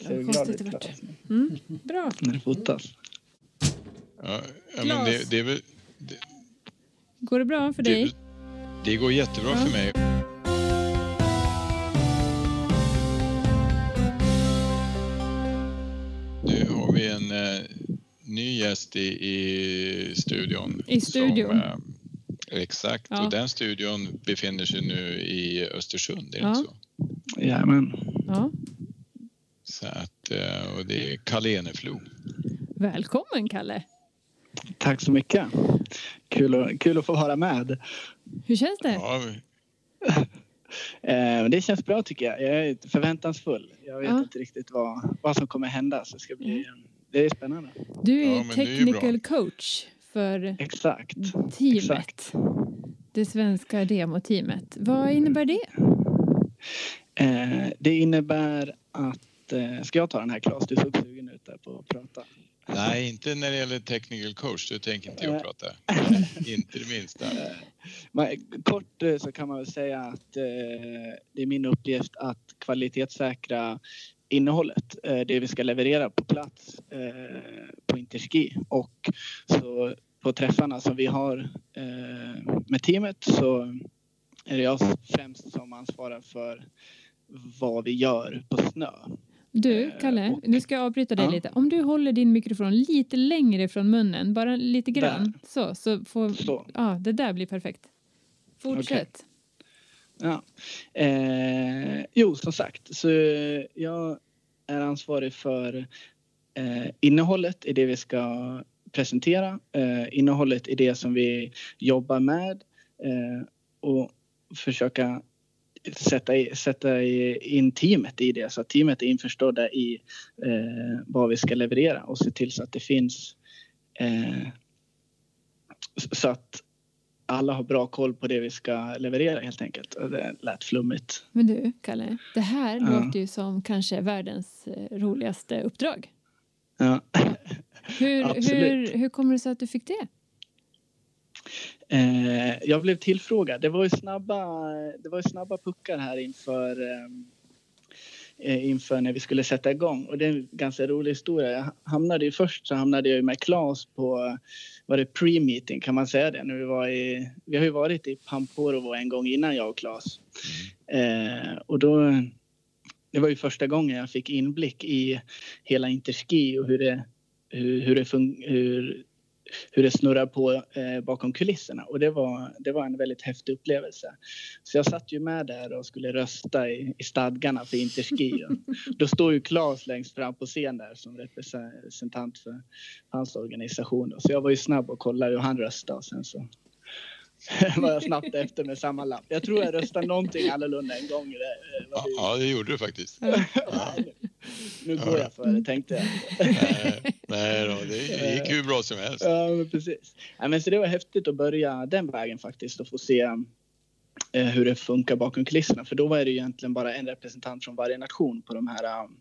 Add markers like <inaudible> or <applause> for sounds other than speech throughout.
Glad konstigt ut, det. Claes, Mm, bra. När det fotas. Ja, ja, men det, det, är väl, Går det bra för det, dig? det går jättebra Ja. för mig. Nu har vi en eh, ny gäst i, i studion. I studion. Som, eh, exakt, Ja. och den studion befinner sig nu i Östersund, är det Ja. inte så? Jajamän. Ja. Så att, eh, och det är Kalle Eneflo. Välkommen Kalle. Tack så mycket. Kul, att- kul att få vara med. Hur känns det? Ja, <laughs> Eh, det känns bra tycker jag. Jag är förväntansfull. Jag vet Ja. inte riktigt vad, vad som kommer hända. Så det, ska bli, Mm. det är spännande. Du är Ja, det är technical coach för Exakt. teamet. Exakt. Det svenska demoteamet. Vad innebär det? Eh, det innebär att... Eh, ska jag ta den här Claes? Du såg sugen ut där på att prata. nej, inte när det gäller technical coach, då tänker inte jag prata. <laughs> inte det minsta. Men kort eh, så kan man väl säga att eh, det är min uppgift att kvalitetssäkra innehållet, eh, det vi ska leverera på plats eh, på Interski. Och så på träffarna som vi har eh, med teamet så är det jag främst som ansvarar för vad vi gör på snö. Du, Eh, Kalle, och- nu ska jag avbryta dig Ja. lite. Om du håller din mikrofon lite längre från munnen, bara lite grann, så, så får... Så. Ja, det där blir perfekt. Fortsätt. Ja. Eh, jo, som sagt, så jag är ansvarig för eh, innehållet i det vi ska presentera, eh, innehållet i det som vi jobbar med eh, och försöka sätta, i, sätta in teamet i det så att teamet är införstådda i eh, vad vi ska leverera och se till så att det finns eh, så att alla har bra koll på det vi ska leverera helt enkelt. Det lät flummigt. Men du, Kalle, det här Ja. låter ju som kanske världens eh, roligaste uppdrag. Ja. Hur, <laughs> hur, hur kommer det sig att du fick det? Eh, jag blev tillfrågad. Det var ju snabba, det var ju snabba puckar här inför, ehm, eh, inför när vi skulle sätta igång. Och det är en ganska rolig historia. Jag hamnade ju först så hamnade jag med Claes på var det pre-meeting kan man säga det? När vi, var i, vi har ju varit i Pamporovo en gång innan jag och Claes. Eh, och då, det var ju första gången jag fick inblick i hela Interski och hur det, hur, hur det, hur, hur det snurrar på eh, bakom kulisserna. Och det var, det var en väldigt häftig upplevelse. Så jag satt ju med där och skulle rösta i, i stadgarna för Interski. Då står ju Claes längst fram på scen där som representant för hans organisation. Så jag var ju snabb och kollade hur han röstade och sen så <laughs> var jag snabbt efter med samma lapp. Jag tror jag röstade någonting annorlunda en gång. Det, eh, Ja, det- ja, det gjorde du faktiskt. Nej, nu går jag för det tänkte jag. nej, nej då, det gick <laughs> hur bra som helst. Ja, men precis. Ja, men så det var häftigt att börja den vägen faktiskt och få se eh, hur det funkar bakom kulisserna. För då var det ju egentligen bara en representant från varje nation på de här um,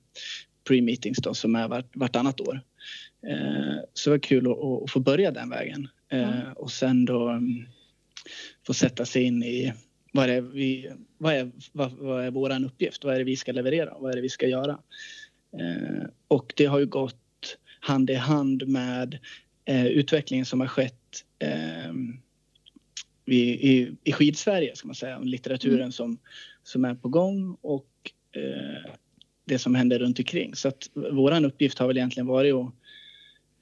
pre-meetings då, som är vart, vartannat år. Eh, så det var kul att, att få börja den vägen. Eh, Ja. Och sen då um, få sätta sig in i vad är, vi, vad, är, vad, vad är vår uppgift? Vad är det vi ska leverera? Vad är det vi ska göra? Eh, och det har ju gått hand i hand med eh, utvecklingen som har skett eh, i, i, i skidsverige, ska man säga. Litteraturen Mm. som, som är på gång och eh, det som händer runt omkring. Så att vår uppgift har väl egentligen varit att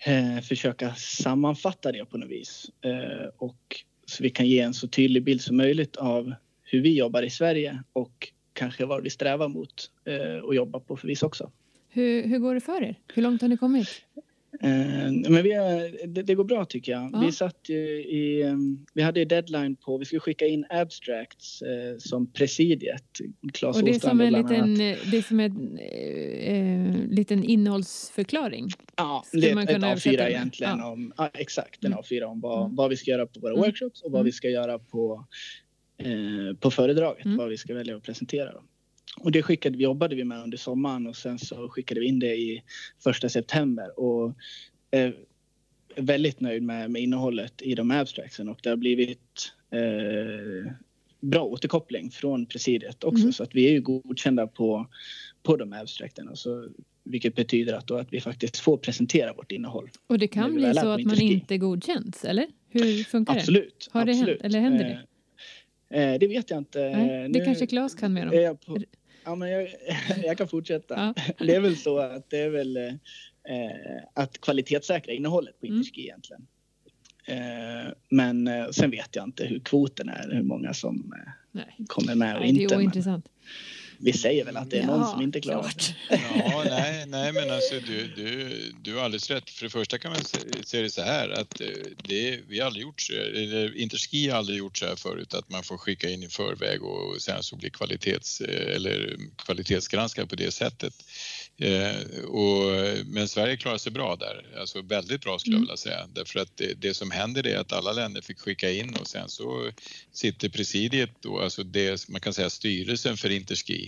eh, försöka sammanfatta det på något vis. Eh, och så vi kan ge en så tydlig bild som möjligt av hur vi jobbar i Sverige och kanske vad vi strävar mot eh, och jobbar på för vis också. Hur, hur går det för er? Hur långt har ni kommit? Eh, men vi är, det, det går bra tycker jag. Ja. Vi satt i, eh, vi hade deadline på, vi skulle skicka in abstracts eh, som presidiet. Claes Och det är som en liten, eh, det är som eh, liten innehållsförklaring. Ja, det är ett kunna översätta A4 med. egentligen. Ja. Om, ja, exakt, en Mm. A4 om vad, Mm. vad vi ska göra på våra Mm. workshops och vad Mm. vi ska göra på, eh, på föredraget. Mm. Vad vi ska välja att presentera. Då. Och det skickade, vi jobbade vi med under sommaren och sen så skickade vi in det i första september. Och är väldigt nöjd med, med innehållet i de abstractsen och det har blivit eh, bra återkoppling från presidiet också. Mm. Så att vi är ju godkända på, på de abstrakten. Och så, vilket betyder att, då att vi faktiskt får presentera vårt innehåll. Och det kan bli så att man inte godkänns, eller? Hur funkar absolut, det? Har absolut. det hänt, eller händer det? Eh, eh, det vet jag inte. Nej, det nu, kanske Claes kan mer om. På, ja, men jag, <laughs> jag kan fortsätta. Ja. <laughs> Det är väl så att det är väl eh, att kvalitetssäkra innehållet på Interski mm. egentligen. Eh, men eh, sen vet jag inte hur kvoten är, hur många som eh, kommer med och Nej, inte. Det är ointressant vi säger väl att det är någon som inte klarar det. Ja, nej, nej, men alltså du, du, du har alldeles rätt. För det första kan man se det så här att eh, det, vi har aldrig gjort så, eller Interski har aldrig gjort så här förut att man får skicka in i förväg och sen så blir kvalitets eller kvalitetsgranskad på det sättet. Eh, och, men Sverige klarar sig bra där, alltså väldigt bra skulle jag mm. vilja säga. Därför att det, det, som händer är att alla länder fick skicka in och sen så sitter presidiet då, alltså det man kan säga styrelsen för Interski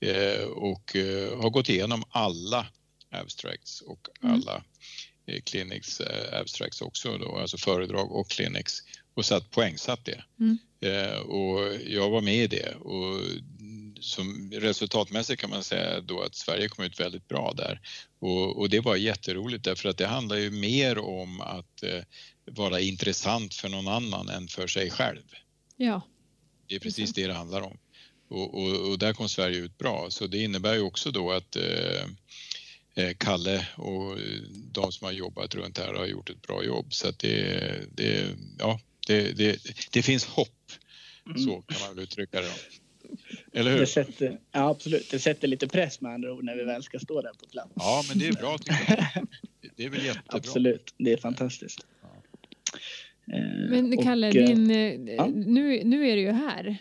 eh, och eh, har gått igenom alla abstracts och mm. alla eh, clinics abstracts också då, alltså föredrag och clinics och satt poängsatt det. Mm. Och jag var med i det och som resultatmässigt kan man säga då att Sverige kom ut väldigt bra där. Och, och det var jätteroligt därför att det handlar ju mer om att eh, vara intressant för någon annan än för sig själv. Ja. Det är precis det det handlar om. Och, och, och där kom Sverige ut bra så det innebär ju också då att eh, eh Kalle och de som har jobbat runt här har gjort ett bra jobb så att det, det, ja, det, det, det finns hopp. Så mm. kan man väl uttrycka det. Eller hur? Det sätter, ja, absolut. Det sätter lite press med andra ord när vi väl ska stå där på plats. Ja, men det är bra tycker jag. Det är väl jättebra. Absolut, det är fantastiskt. Ja. Men Kalle, och, din, eh, ja. nu, nu är du ju här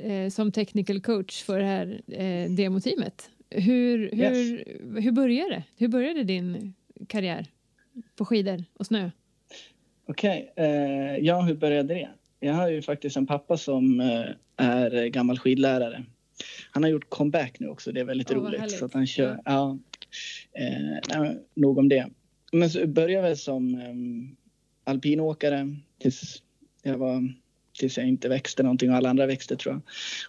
eh, som technical coach för det här eh, demoteamet. Hur, hur, yes. hur började det? Hur började din karriär på skidor och snö? Okej, okay. eh, ja hur började det? Jag har ju faktiskt en pappa som eh, är gammal skidlärare. Han har gjort comeback nu också, det är väldigt oh, roligt. Så att han kör, ja. ja eh, nog om det. Men så började jag väl som um, alpinåkare tills jag var tills jag inte växte någonting och alla andra växte tror jag.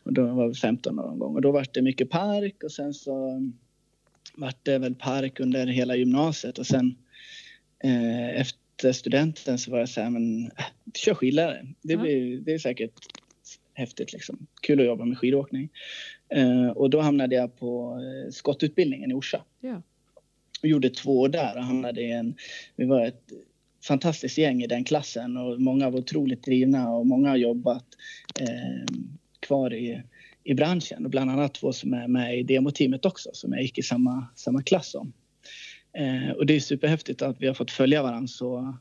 Och då var jag 15 någon gång och då var det mycket park och sen så vart det väl park under hela gymnasiet och sen eh, efter studenten så var jag så här, men äh, kör skidlärare. Det, blir, det är säkert häftigt liksom. Kul att jobba med skidåkning. Uh, och då hamnade jag på uh, skottutbildningen i Orsa. Ja. Och gjorde två år där och hamnade i en, vi var ett fantastiskt gäng i den klassen och många var otroligt drivna och många har jobbat uh, kvar i, i branschen och bland annat två som är med i demoteamet också som jag gick i samma, samma klass som. Eh, och det är superhäftigt att vi har fått följa varandra så,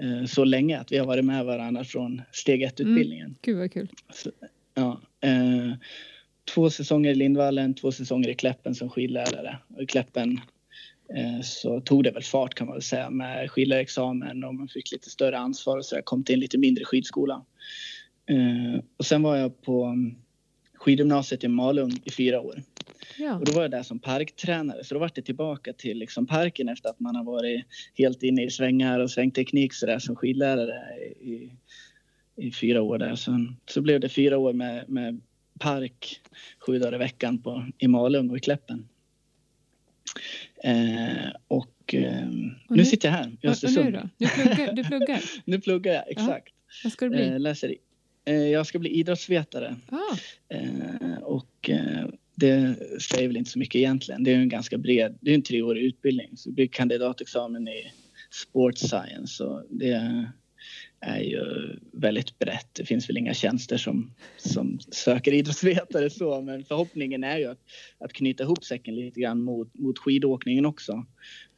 eh, så länge. Att vi har varit med varandra från steg ett-utbildningen. Mm. Gud vad kul. Så, ja, eh, två säsonger i Lindvallen, två säsonger i Kläppen som skidlärare. Och I Kläppen eh, så tog det väl fart kan man väl säga med skidlärarexamen och man fick lite större ansvar och så jag kom till en lite mindre skidskola. Eh, och sen var jag på skidgymnasiet i Malung i fyra år. Ja. Och då var jag där som parktränare så då var det tillbaka till liksom parken efter att man har varit helt inne i svängar och svängteknik så där som skidlärare i, i fyra år där. Sen så blev det fyra år med, med park sju dagar i veckan på, i Malung och i Kläppen. Eh, och, eh, och nu, nu, sitter jag här i Östersund. Och nu då? Du pluggar? Du pluggar. <laughs> nu pluggar jag, exakt. Ja. Vad ska du bli? Eh, läser, eh, jag ska bli idrottsvetare. Ah. Eh, och eh, det säger väl inte så mycket egentligen. Det är en ganska bred, det är en treårig utbildning. Så det blir kandidatexamen i sports science och det är ju väldigt brett. Det finns väl inga tjänster som, som söker idrottsvetare så, men förhoppningen är ju att, att knyta ihop säcken lite grann mot, mot skidåkningen också.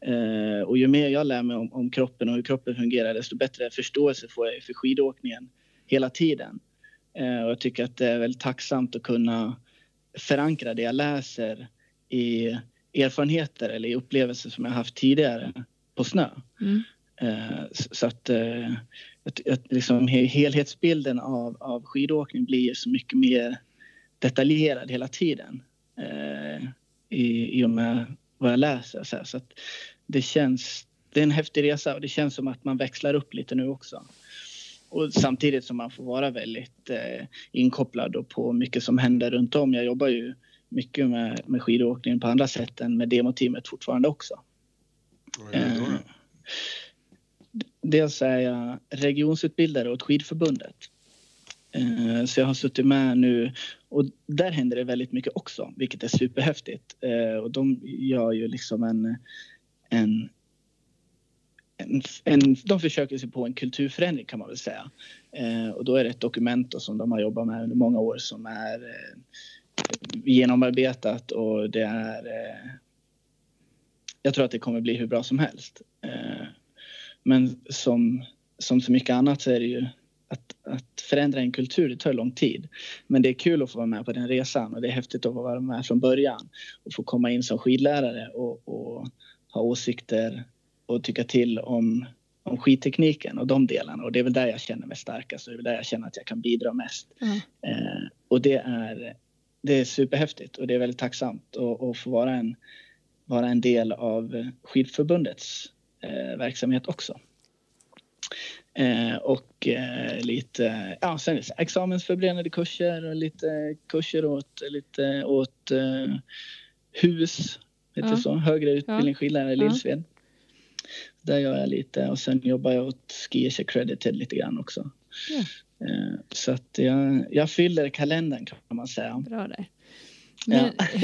Eh, och ju mer jag lär mig om, om, kroppen och hur kroppen fungerar, desto bättre förståelse får jag för skidåkningen hela tiden. Eh, och jag tycker att det är väldigt tacksamt att kunna förankra det jag läser i erfarenheter eller i upplevelser som jag haft tidigare på snö. Mm. Eh, så att, eh, att, att liksom helhetsbilden av, av skidåkning blir så mycket mer detaljerad hela tiden eh, i, i och med vad jag läser. Så, så att det känns, det är en häftig resa och det känns som att man växlar upp lite nu också. Och samtidigt som man får vara väldigt eh, inkopplad och på mycket som händer runt om. Jag jobbar ju mycket med, med skidåkning på andra sätt än med demoteamet fortfarande också. Vad är det då? då? Dels är jag regionsutbildare åt skidförbundet. Eh, så jag har suttit med nu och där händer det väldigt mycket också, vilket är superhäftigt. Eh, och de gör ju liksom en, en en, en, de försöker sig på en kulturförändring kan man väl säga. Eh, och då är det ett dokument som de har jobbat med under många år som är eh, genomarbetat och det är... Eh, jag tror att det kommer bli hur bra som helst. Eh, men som, som så mycket annat så är det ju att, att förändra en kultur, det tar lång tid. Men det är kul att få vara med på den resan och det är häftigt att få vara med från början och få komma in som skidlärare och, och ha åsikter och tycka till om, om skidtekniken och de delarna. Och det är väl där jag känner mig starkast och det är väl där jag känner att jag kan bidra mest. Mm. Eh, och det är, det är superhäftigt och det är väldigt tacksamt att få vara en, vara en del av skidförbundets verksamhet också. Eh, och eh, lite ja, sen examensförberedande kurser och lite kurser åt, lite åt eh, hus, heter ja. så, högre utbildning, ja. i Lillsved. Där gör jag lite och sen jobbar jag åt Skiers Accredited lite grann också. Ja. Eh, så att jag, jag fyller kalendern kan man säga. Bra där. Men, ja. <laughs>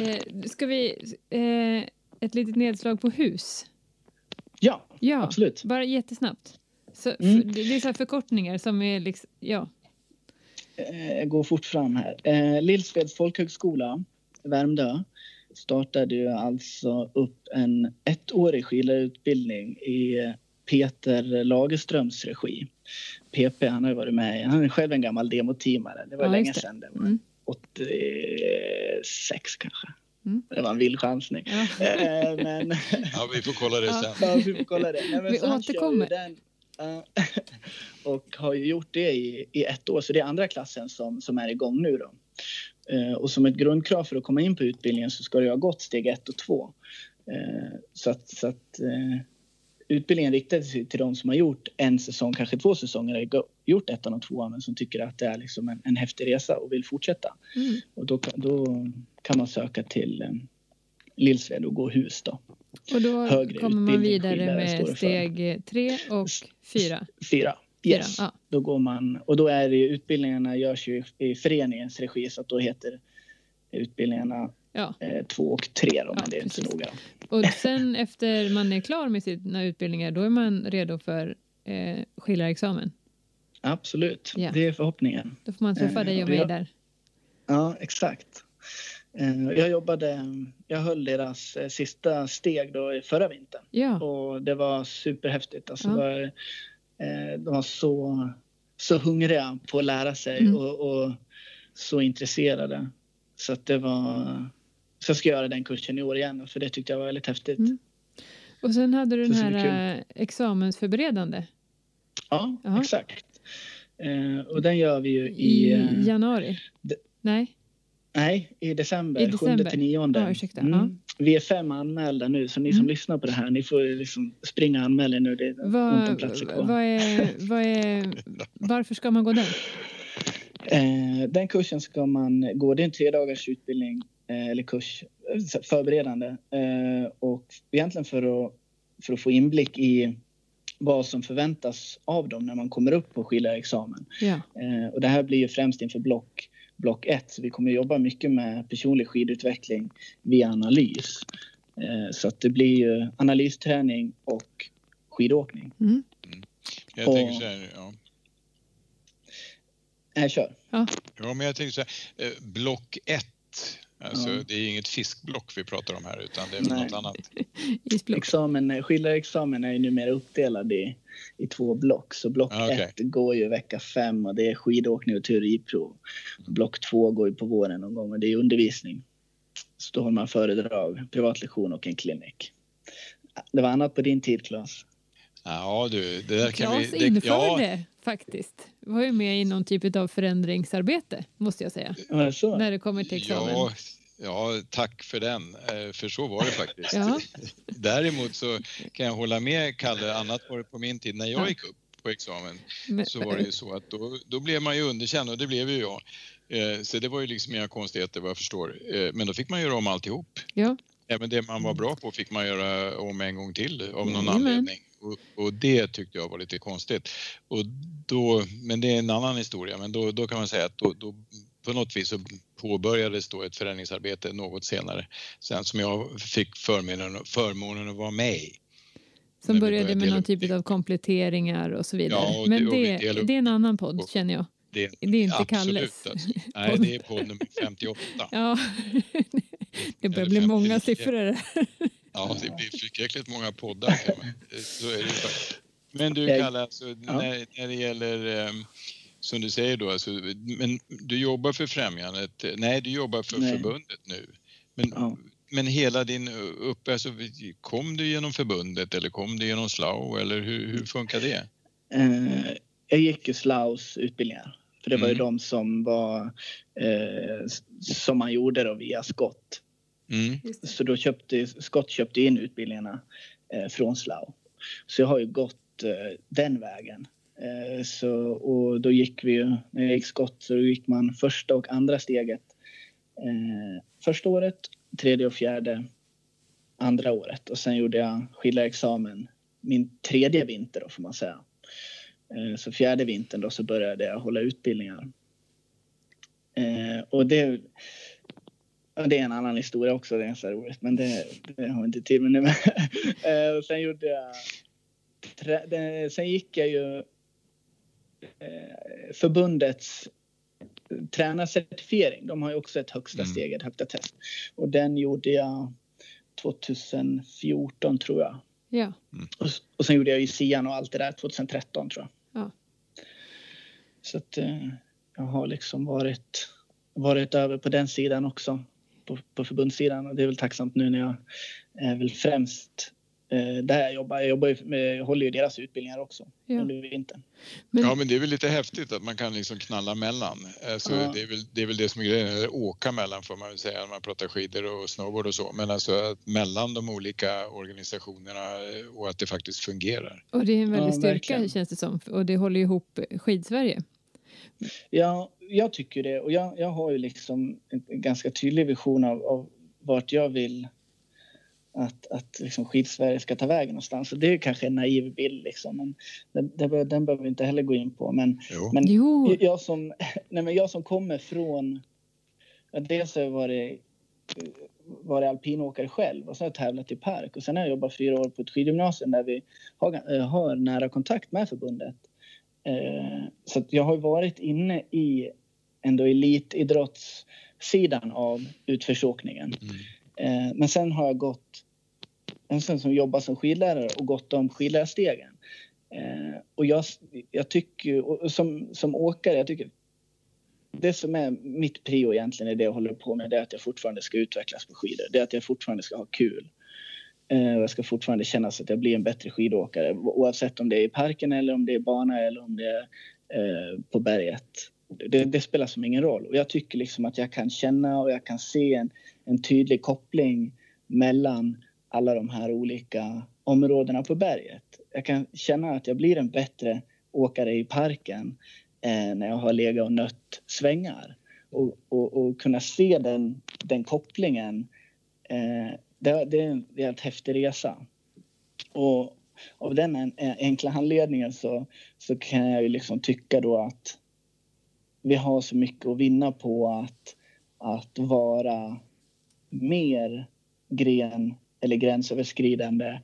Eh, ska vi... Eh, ett litet nedslag på hus? Ja, ja absolut. Bara jättesnabbt. Så, mm. Det är så förkortningar som är liksom... Ja. Jag går fort fram här. Lillsveds folkhögskola, Värmdö startade ju alltså upp en ettårig skidlärarutbildning i Peter Lagerströms regi. PP, han har ju varit med Han är själv en gammal demoteamare. Det var ja, länge sedan. Det var mm. 86 kanske. Mm. Det var en vild chansning. Ja. Eh, men, <laughs> ja, vi får kolla det sen. Ja, vi får kolla det. Nej, vi återkommer. Den, <laughs> och har ju gjort det i, i ett år, så det är andra klassen som, som är igång nu. Då. Eh, och som ett grundkrav för att komma in på utbildningen så ska du ha gått steg ett och två. Eh, så att, så att utbildningen riktar sig till de som har gjort en säsong, kanske två säsonger, gjort ettan och tvåan men som tycker att det är liksom en, en häftig resa och vill fortsätta. Mm. Och då, då kan man söka till Lillsved och gå hus då. Och då Högre kommer man vidare med steg tre och fyra? Fyra. Yes. Ja. Då går man, och då är det, utbildningarna görs ju i föreningens regi så att då heter utbildningarna ja. eh, två och tre då, men det är precis. inte så noga. Och sen efter man är klar med sina utbildningar då är man redo för eh, skiljarexamen? Absolut, ja. det är förhoppningen. Då får man träffa eh, dig och mig där. Ja, exakt. Eh, jag jobbade, jag höll deras eh, sista steg då förra vintern ja. och det var superhäftigt. Alltså ja. var, de var så, så hungriga på att lära sig mm. och, och, så intresserade. Så att det var... Så jag ska göra den kursen i år igen för det tyckte jag var väldigt häftigt. Mm. Och sen hade du den här examensförberedande. Ja, Aha. exakt. Eh, och den gör vi ju i... I eh, januari? Nej. Nej, i december. I december. 7 till 9. Ja, ursäkta. Mm. Ja. Vi är fem anmälda nu, så ni som mm. lyssnar på det här, ni får liksom springa och anmäla nu. Det är vad, ont platser kvar. Vad är, vad är, varför ska man gå den? Eh, den kursen ska man gå. Det är en tre dagars utbildning eh, eller kurs, förberedande. Eh, och egentligen för att, för att få inblick i vad som förväntas av dem när man kommer upp på skiljarexamen. Ja. Eh, och det här blir ju främst inför block block 1. Så vi kommer jobba mycket med personlig skidutveckling via analys. Eh, så att det blir ju analysträning och skidåkning. Mm. Mm. Jag och, tänker så här, ja. Jag kör. Ja. ja, men jag tänker så här, eh, block 1 Alltså, ja. Det är inget fiskblock vi pratar om här utan det är något annat. <laughs> Examen, skiljarexamen är ju numera uppdelad i, i två block. Så block 1 ah, okay. går ju vecka 5 och det är skidåkning och teoriprov. Mm. Block 2 går ju på våren någon gång och det är undervisning. Så då har man föredrag, privatlektion och en klinik. Det var annat på din tid, Claes. Ja, du, det där kan Claes vi... Det, införde ja. faktiskt. Var ju med i någon typ av förändringsarbete, måste jag säga. Ja, när det kommer till examen. Ja, ja, tack för den. Eh, för så var det faktiskt. ja. <laughs> Däremot så kan jag hålla med Kalle, annat var det på min tid när jag gick upp på examen Men, så var det ju så att då, då blev man ju underkänd och det blev ju jag. Eh, så det var ju liksom inga konstigheter vad jag förstår. Eh, men då fick man göra om alltihop. Ja. Även det man var bra på fick man göra om en gång till av någon mm. anledning. Och, och, det tyckte jag var lite konstigt. Och då, men det är en annan historia, men då, då kan man säga att då, då på något vis så påbörjades då ett förändringsarbete något senare, sen som jag fick förmånen, förmånen att vara med i. Som började med någon typ av kompletteringar och så vidare. Ja, och Men det, det, det, är en annan podd känner jag. Det, det är inte absolut, Kalles. <laughs> Alltså. Nej, det är podd nummer 58. ja, <laughs> det börjar bli många siffror. Ja, det blir förskräckligt många poddar. Så är det Men du Kalle, alltså, när, när det gäller um, som du säger då, alltså, men du jobbar för främjandet, nej du jobbar för nej. förbundet nu. Men, ja. men hela din upp, alltså, kom du genom förbundet eller kom du genom SLAU eller hur, hur funkar det? Eh, jag gick ju SLAUs utbildningar, för det var mm. ju de som var eh, som man gjorde då via Skott. Mm. Så då köpte Skott köpte in utbildningarna eh, från SLAU. Så jag har ju gått eh, den vägen. Eh, så, och då gick vi ju, när jag gick skott så gick man första och andra steget eh, första året, tredje och fjärde andra året och sen gjorde jag skiljarexamen min tredje vinter då får man säga. Eh, så fjärde vintern då så började jag hålla utbildningar. Och det, det är en annan historia också, det är så roligt men det, det har jag inte tid med nu. och <laughs> sen gjorde jag Sen gick jag ju Eh, förbundets tränarcertifiering. De har ju också ett högsta mm. steg, ett högsta test. Och den gjorde jag 2014 tror jag. Ja. Mm. Och, och sen gjorde jag ju Sian och allt det där 2013 tror jag. Ja. Så att eh, jag har liksom varit, varit över på den sidan också. På, på förbundssidan och det är väl tacksamt nu när jag är väl främst Eh, där jag jobbar. Jag, jobbar med, jag håller ju deras utbildningar också ja. under vintern. Men... Ja, men det är väl lite häftigt att man kan liksom knalla mellan. Alltså, ja. det, är väl, det är väl det som är grejen, eller åka mellan får man väl säga när man pratar skidor och snowboard och så. Men alltså att mellan de olika organisationerna eh, och att det faktiskt fungerar. Och det är en väldig ja, styrka verkligen. känns det som och det håller ihop Skidsverige. Ja, jag tycker det och jag, jag har ju liksom en ganska tydlig vision av, av vart jag vill att, att liksom Skidsverige ska ta vägen någonstans. Och det är kanske en naiv bild, liksom. men den, den, den behöver vi inte heller gå in på. Men, jo. men jo. Jag, som, <laughs> nej, men jag som kommer från... Dels har jag varit, varit alpinåkare själv och så har jag tävlat i park. Och sen har jag jobbat fyra år på ett skidgymnasium där vi har, eh, har nära kontakt med förbundet. Eh, så jag har varit inne i ändå elitidrottssidan av utförsåkningen. Mm. Eh, men sen har jag gått, sen som jobbar som skidlärare och gått de skidlärarstegen. Eh, och jag, jag tycker, och som, som åkare, jag tycker det som är mitt prio egentligen är det jag håller på med, det är att jag fortfarande ska utvecklas på skidor. Det är att jag fortfarande ska ha kul. Eh, jag ska fortfarande känna att jag blir en bättre skidåkare oavsett om det är i parken eller om det är bana eller om det är eh, på berget. Det, det, spelar som ingen roll. Och jag tycker liksom att jag kan känna och jag kan se en, en tydlig koppling mellan alla de här olika områdena på berget. Jag kan känna att jag blir en bättre åkare i parken eh, när jag har legat och nött svängar. Och, och, och kunna se den, den kopplingen, eh, det, det, är en helt häftig resa. Och av den enkla anledningen så, så kan jag ju liksom tycka då att vi har så mycket att vinna på att, att vara mer gren eller gränsöverskridande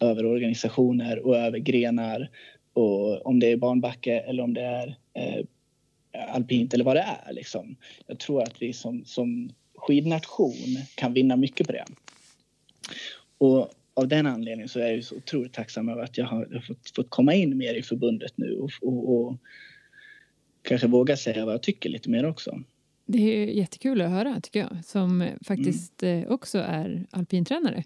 över organisationer och över grenar. Och om det är barnbacke eller om det är eh, alpint eller vad det är. Liksom. Jag tror att vi som, som skidnation kan vinna mycket på det. Och av den anledningen så är jag så otroligt tacksam över att jag har fått, fått komma in mer i förbundet nu och, och, och kanske våga säga vad jag tycker lite mer också. Det är jättekul att höra tycker jag, som faktiskt mm. också är alpintränare.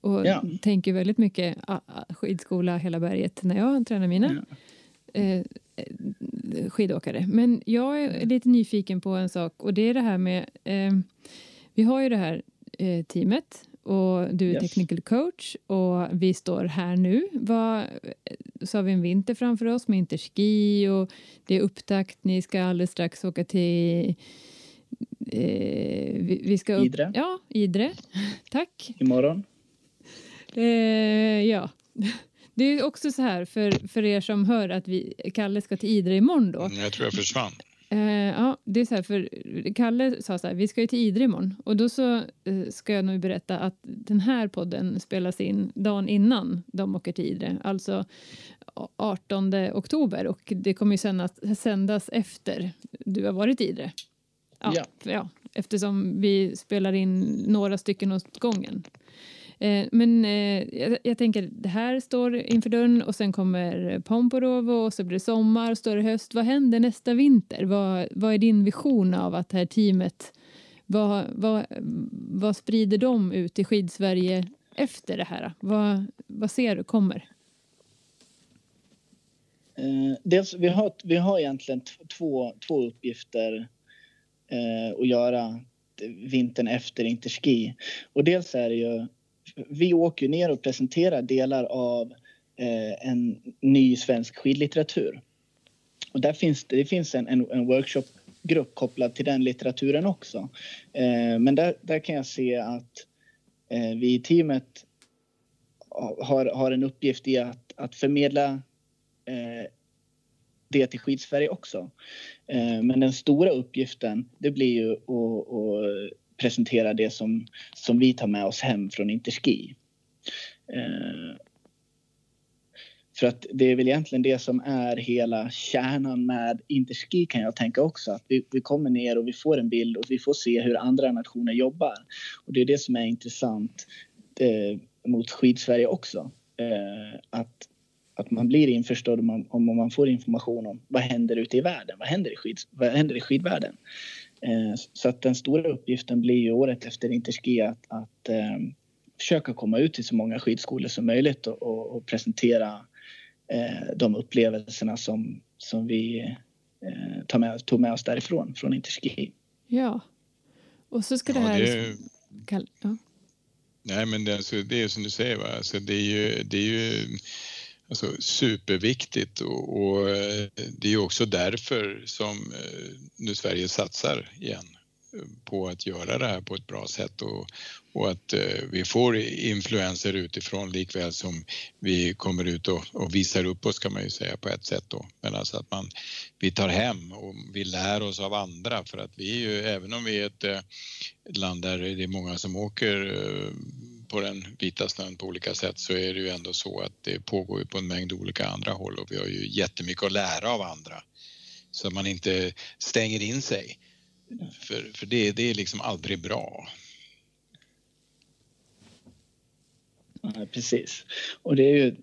Och ja. tänker väldigt mycket skidskola hela berget när jag tränar mina ja. eh, skidåkare. Men jag är lite nyfiken på en sak och det är det här med, eh, vi har ju det här eh, teamet och du är yes. technical coach och vi står här nu. Vad, så har vi en vinter framför oss med interski och det är upptakt. Ni ska alldeles strax åka till eh, vi, vi, ska upp, Idre. Ja, Idre. <laughs> Tack. Imorgon. Eh, ja. Det är också så här för, för er som hör att vi, Kalle ska till Idre imorgon då. Mm, jag tror jag försvann. Eh, ja, det är så här för Kalle sa så här, vi ska ju till Idre imorgon och då så eh, ska jag nog berätta att den här podden spelas in dagen innan de åker till Idre, alltså 18 oktober och det kommer ju sändas, sändas efter du har varit i Idre. Ja, ja. ja, eftersom vi spelar in några stycken åt gången. Eh, men eh, jag, jag, tänker, det här står inför dörren och sen kommer Pomporovo och så blir det sommar och större höst. Vad händer nästa vinter? Vad, vad är din vision av att det här teamet, vad, vad, vad sprider de ut i skidsverige efter det här? Vad, vad ser du kommer? Eh, dels, vi, har, vi har egentligen två, två uppgifter eh, att göra vintern efter Interski. Och dels är det ju vi åker ner och presenterar delar av eh, en ny svensk skidlitteratur. Och där finns det, det finns en, en, en workshopgrupp kopplad till den litteraturen också. Eh, men där, där kan jag se att eh, vi i teamet har, har en uppgift i att, att förmedla eh, det till Skidsverige också. Eh, men den stora uppgiften det blir ju att, att presentera det som, som vi tar med oss hem från Interski. Eh, för att det är väl egentligen det som är hela kärnan med Interski kan jag tänka också. Att vi, vi kommer ner och vi får en bild och vi får se hur andra nationer jobbar. Och det är det som är intressant eh, mot Skidsverige också. Eh, att, att man blir införstådd om man, om man får information om vad händer ute i världen. Vad händer i, skids, vad händer i skidvärlden? Eh, så att den stora uppgiften blir ju året efter Interski att, att eh, försöka komma ut till så många skidskolor som möjligt och, och, och presentera eh, de upplevelserna som, som vi eh, tar med, tog med oss därifrån, från Interski. Ja, och så ska det här... Ja, det... Ja. Nej, men det, alltså, det är som du säger, va? Alltså, det är ju, det är ju Alltså superviktigt. Och, och, eh, det är också därför som eh, nu Sverige satsar igen eh, på att göra det här på ett bra sätt. Och, och att vi får influenser utifrån likväl som vi kommer ut och, och, visar upp oss kan man ju säga på ett sätt då. Men alltså att man, vi tar hem och vi lär oss av andra. För att vi är ju, även om vi är ett land där det är många som åker på den vita snön på olika sätt så är det ju ändå så att det pågår ju på en mängd olika andra håll och vi har ju jättemycket att lära av andra. Så att man inte stänger in sig. För, för det, det är liksom aldrig bra. Ja, precis. Och det är ju...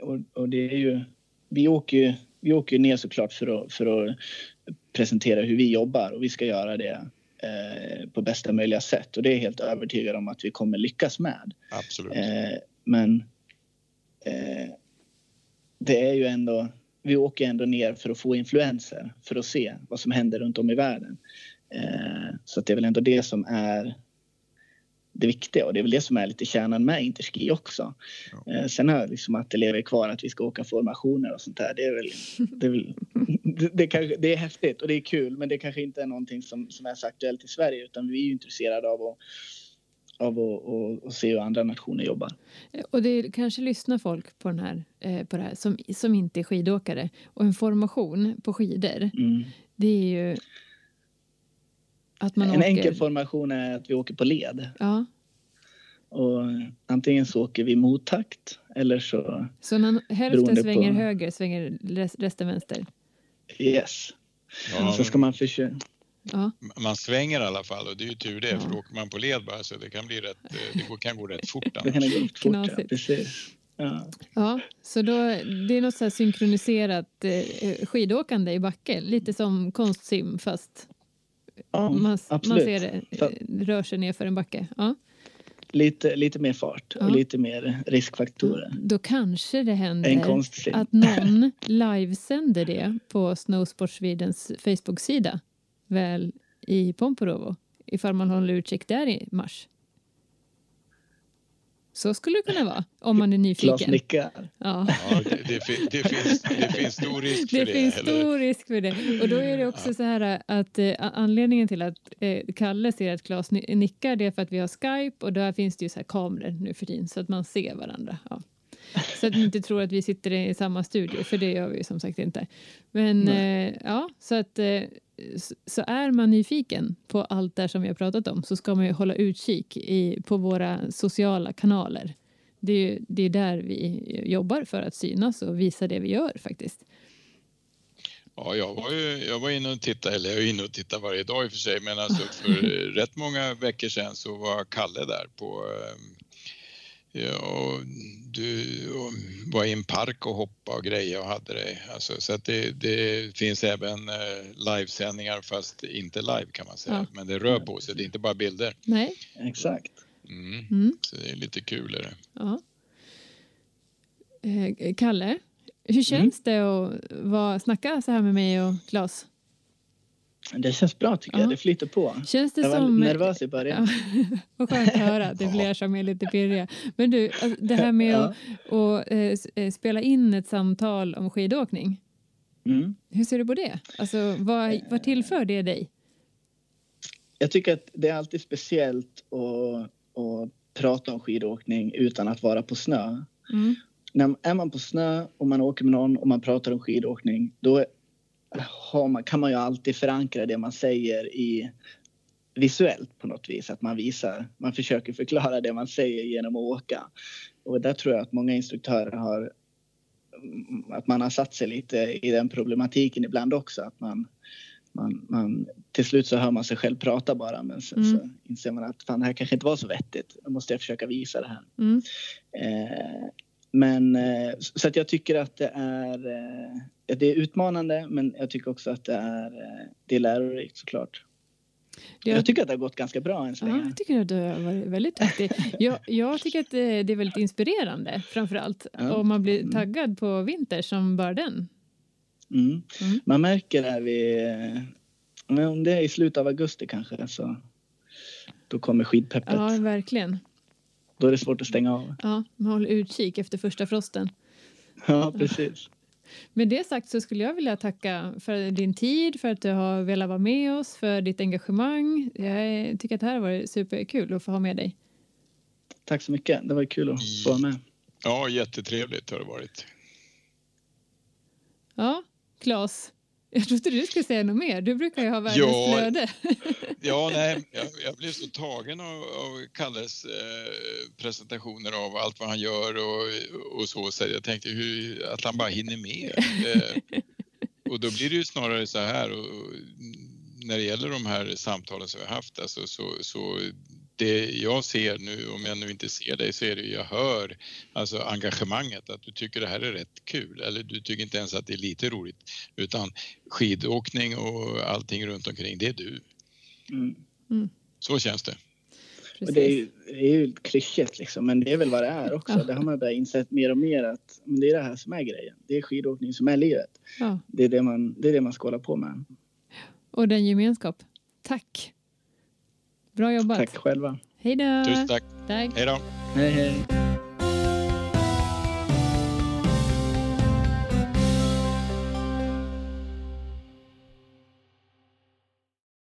Och, och det är ju vi åker ju vi åker ner såklart för att, för att presentera hur vi jobbar och vi ska göra det Eh, på bästa möjliga sätt och det är helt övertygad om att vi kommer lyckas med. Absolut. Eh, men eh, det är ju ändå, vi åker ändå ner för att få influenser för att se vad som händer runt om i världen. Eh, så det är väl ändå det som är det viktiga och det är väl det som är lite kärnan med Interski också. Ja. Eh, sen har liksom att det lever kvar att vi ska åka formationer och sånt där. Det är väl, det är, väl, <laughs> det, det, kanske, det är häftigt och det är kul men det kanske inte är någonting som, som är så aktuellt i Sverige utan vi är ju intresserade av att av att och, och se hur andra nationer jobbar. Och det kanske lyssnar folk på, den här, eh, på det här som, som inte är skidåkare. Och en formation på skidor, mm. det är ju att man en åker... enkel formation är att vi åker på led. Ja. Och antingen så åker vi mottakt eller så... Så när hälften svänger på... höger svänger resten vänster? Yes. Ja. Så ska man försöka... Ja. Man svänger i alla fall och det är ju tur det ja. för då åker man på led bara så det kan bli rätt, eh, det kan gå rätt fort Det kan gå fort, ja, precis. Ja. ja, så då, det är något så synkroniserat eh, skidåkande i backe, lite som konstsim fast Ja, man, absolut. man ser det, För, rör sig ner för en backe. Ja. Lite, lite mer fart och lite mer riskfaktorer. Då kanske det händer att någon <laughs> livesänder det på Snowsport Swedens Facebook-sida väl i Pomporovo ifall man håller utkik där i mars. Så skulle det kunna vara om man är nyfiken. Klas nickar. Ja. ja det, det, det, finns, det finns stor risk för det. Det finns eller? stor risk för det. Och då är det också så här att eh, anledningen till att eh, Kalle ser att Klas nickar det är för att vi har Skype och där finns det ju så här kameror nu för tiden så att man ser varandra. Ja. Så att ni inte tror att vi sitter i samma studio, för det gör vi som sagt inte. Men eh, ja, så att eh, så är man nyfiken på allt det som vi har pratat om så ska man ju hålla utkik i, på våra sociala kanaler. Det är, det är där vi jobbar för att synas och visa det vi gör faktiskt. Ja, jag var, ju, jag var inne och tittade, eller jag är inne och tittar varje dag i och för sig, men alltså <laughs> för rätt många veckor sedan så var Kalle där på eh, Ja, du var i en park och hoppade och grejer och hade det. Alltså, så att det, det finns även eh, livesändningar fast inte live kan man säga. Ja. Men det rör på sig, det är inte bara bilder. Nej. Exakt. Mm. Mm. Så det är lite kul. Är det. Ja. Eh, Kalle, hur känns mm. det att vara, snacka så här med mig och Claes? Det känns bra tycker ja. jag, det flyter på. Känns det jag var som... nervös i början. Ja. <laughs> Vad skönt att höra, det är fler som är lite pirriga. Men du, alltså, det här med ja. att, att eh, eh, spela in ett samtal om skidåkning. Mm. Hur ser du på det? Alltså, vad, vad tillför det dig? Jag tycker att det är alltid speciellt att, att prata om skidåkning utan att vara på snö. Mm. När, är man på snö och man åker med någon och man pratar om skidåkning då man, kan man ju alltid förankra det man säger i visuellt på något vis. Att man visar, man försöker förklara det man säger genom att åka. Och där tror jag att många instruktörer har att man har satt sig lite i den problematiken ibland också. Att man, man, man, till slut så hör man sig själv prata bara men sen mm. så inser man att fan, det här kanske inte var så vettigt. Då måste jag försöka visa det här. Mm. Eh, men eh, så att jag tycker att det är, eh, det är utmanande men jag tycker också att det är, eh, det är lärorikt såklart. Jag, jag tycker att det har gått ganska bra än så länge. Ja, jag tycker att du har varit väldigt duktig. Jag, jag tycker att det är väldigt inspirerande framför allt. Ja. Och man blir mm. taggad på vinter som bara den. Mm. Mm. Man märker det vid, om det är i slutet av augusti kanske så då kommer skidpeppet. Ja, verkligen. Då är det svårt att stänga av. Ja, man håller utkik efter första frosten. <laughs> Ja, precis. Med det sagt så skulle jag vilja tacka för din tid, för att du har velat vara med oss, för ditt engagemang. Jag tycker att det här har varit superkul att få ha med dig. Tack så mycket. Det var kul att få vara med. Ja, jättetrevligt har det varit. Ja, Claes. Jag trodde du skulle säga något mer. Du brukar ju ha världens ja, flöde. ja, <laughs> nej, jag, jag, blev så tagen av, av Kalles eh, presentationer av allt vad han gör och, och så. så jag tänkte hur, att han bara hinner med. Eh, och då blir det ju snarare så här och, när det gäller de här samtalen som vi har haft alltså, så, så det jag ser nu, om jag nu inte ser dig, så är det jag hör alltså engagemanget, att du tycker det här är rätt kul eller du tycker inte ens att det är lite roligt utan skidåkning och allting runt omkring, det är du. Mm. Mm. Så känns det. Och det är ju, det är ju klyschigt liksom, men det är väl vad det är också. Ja. Det har man börjat insett mer och mer att men det är det här som är grejen. Det är skidåkning som är livet. Ja. Det, är det, man, det är det man ska hålla på med. Och den gemenskap. Tack! Bra jobbat. Tack själva. Hej då. Tusen tack. tack. Hej då. Hej, hej.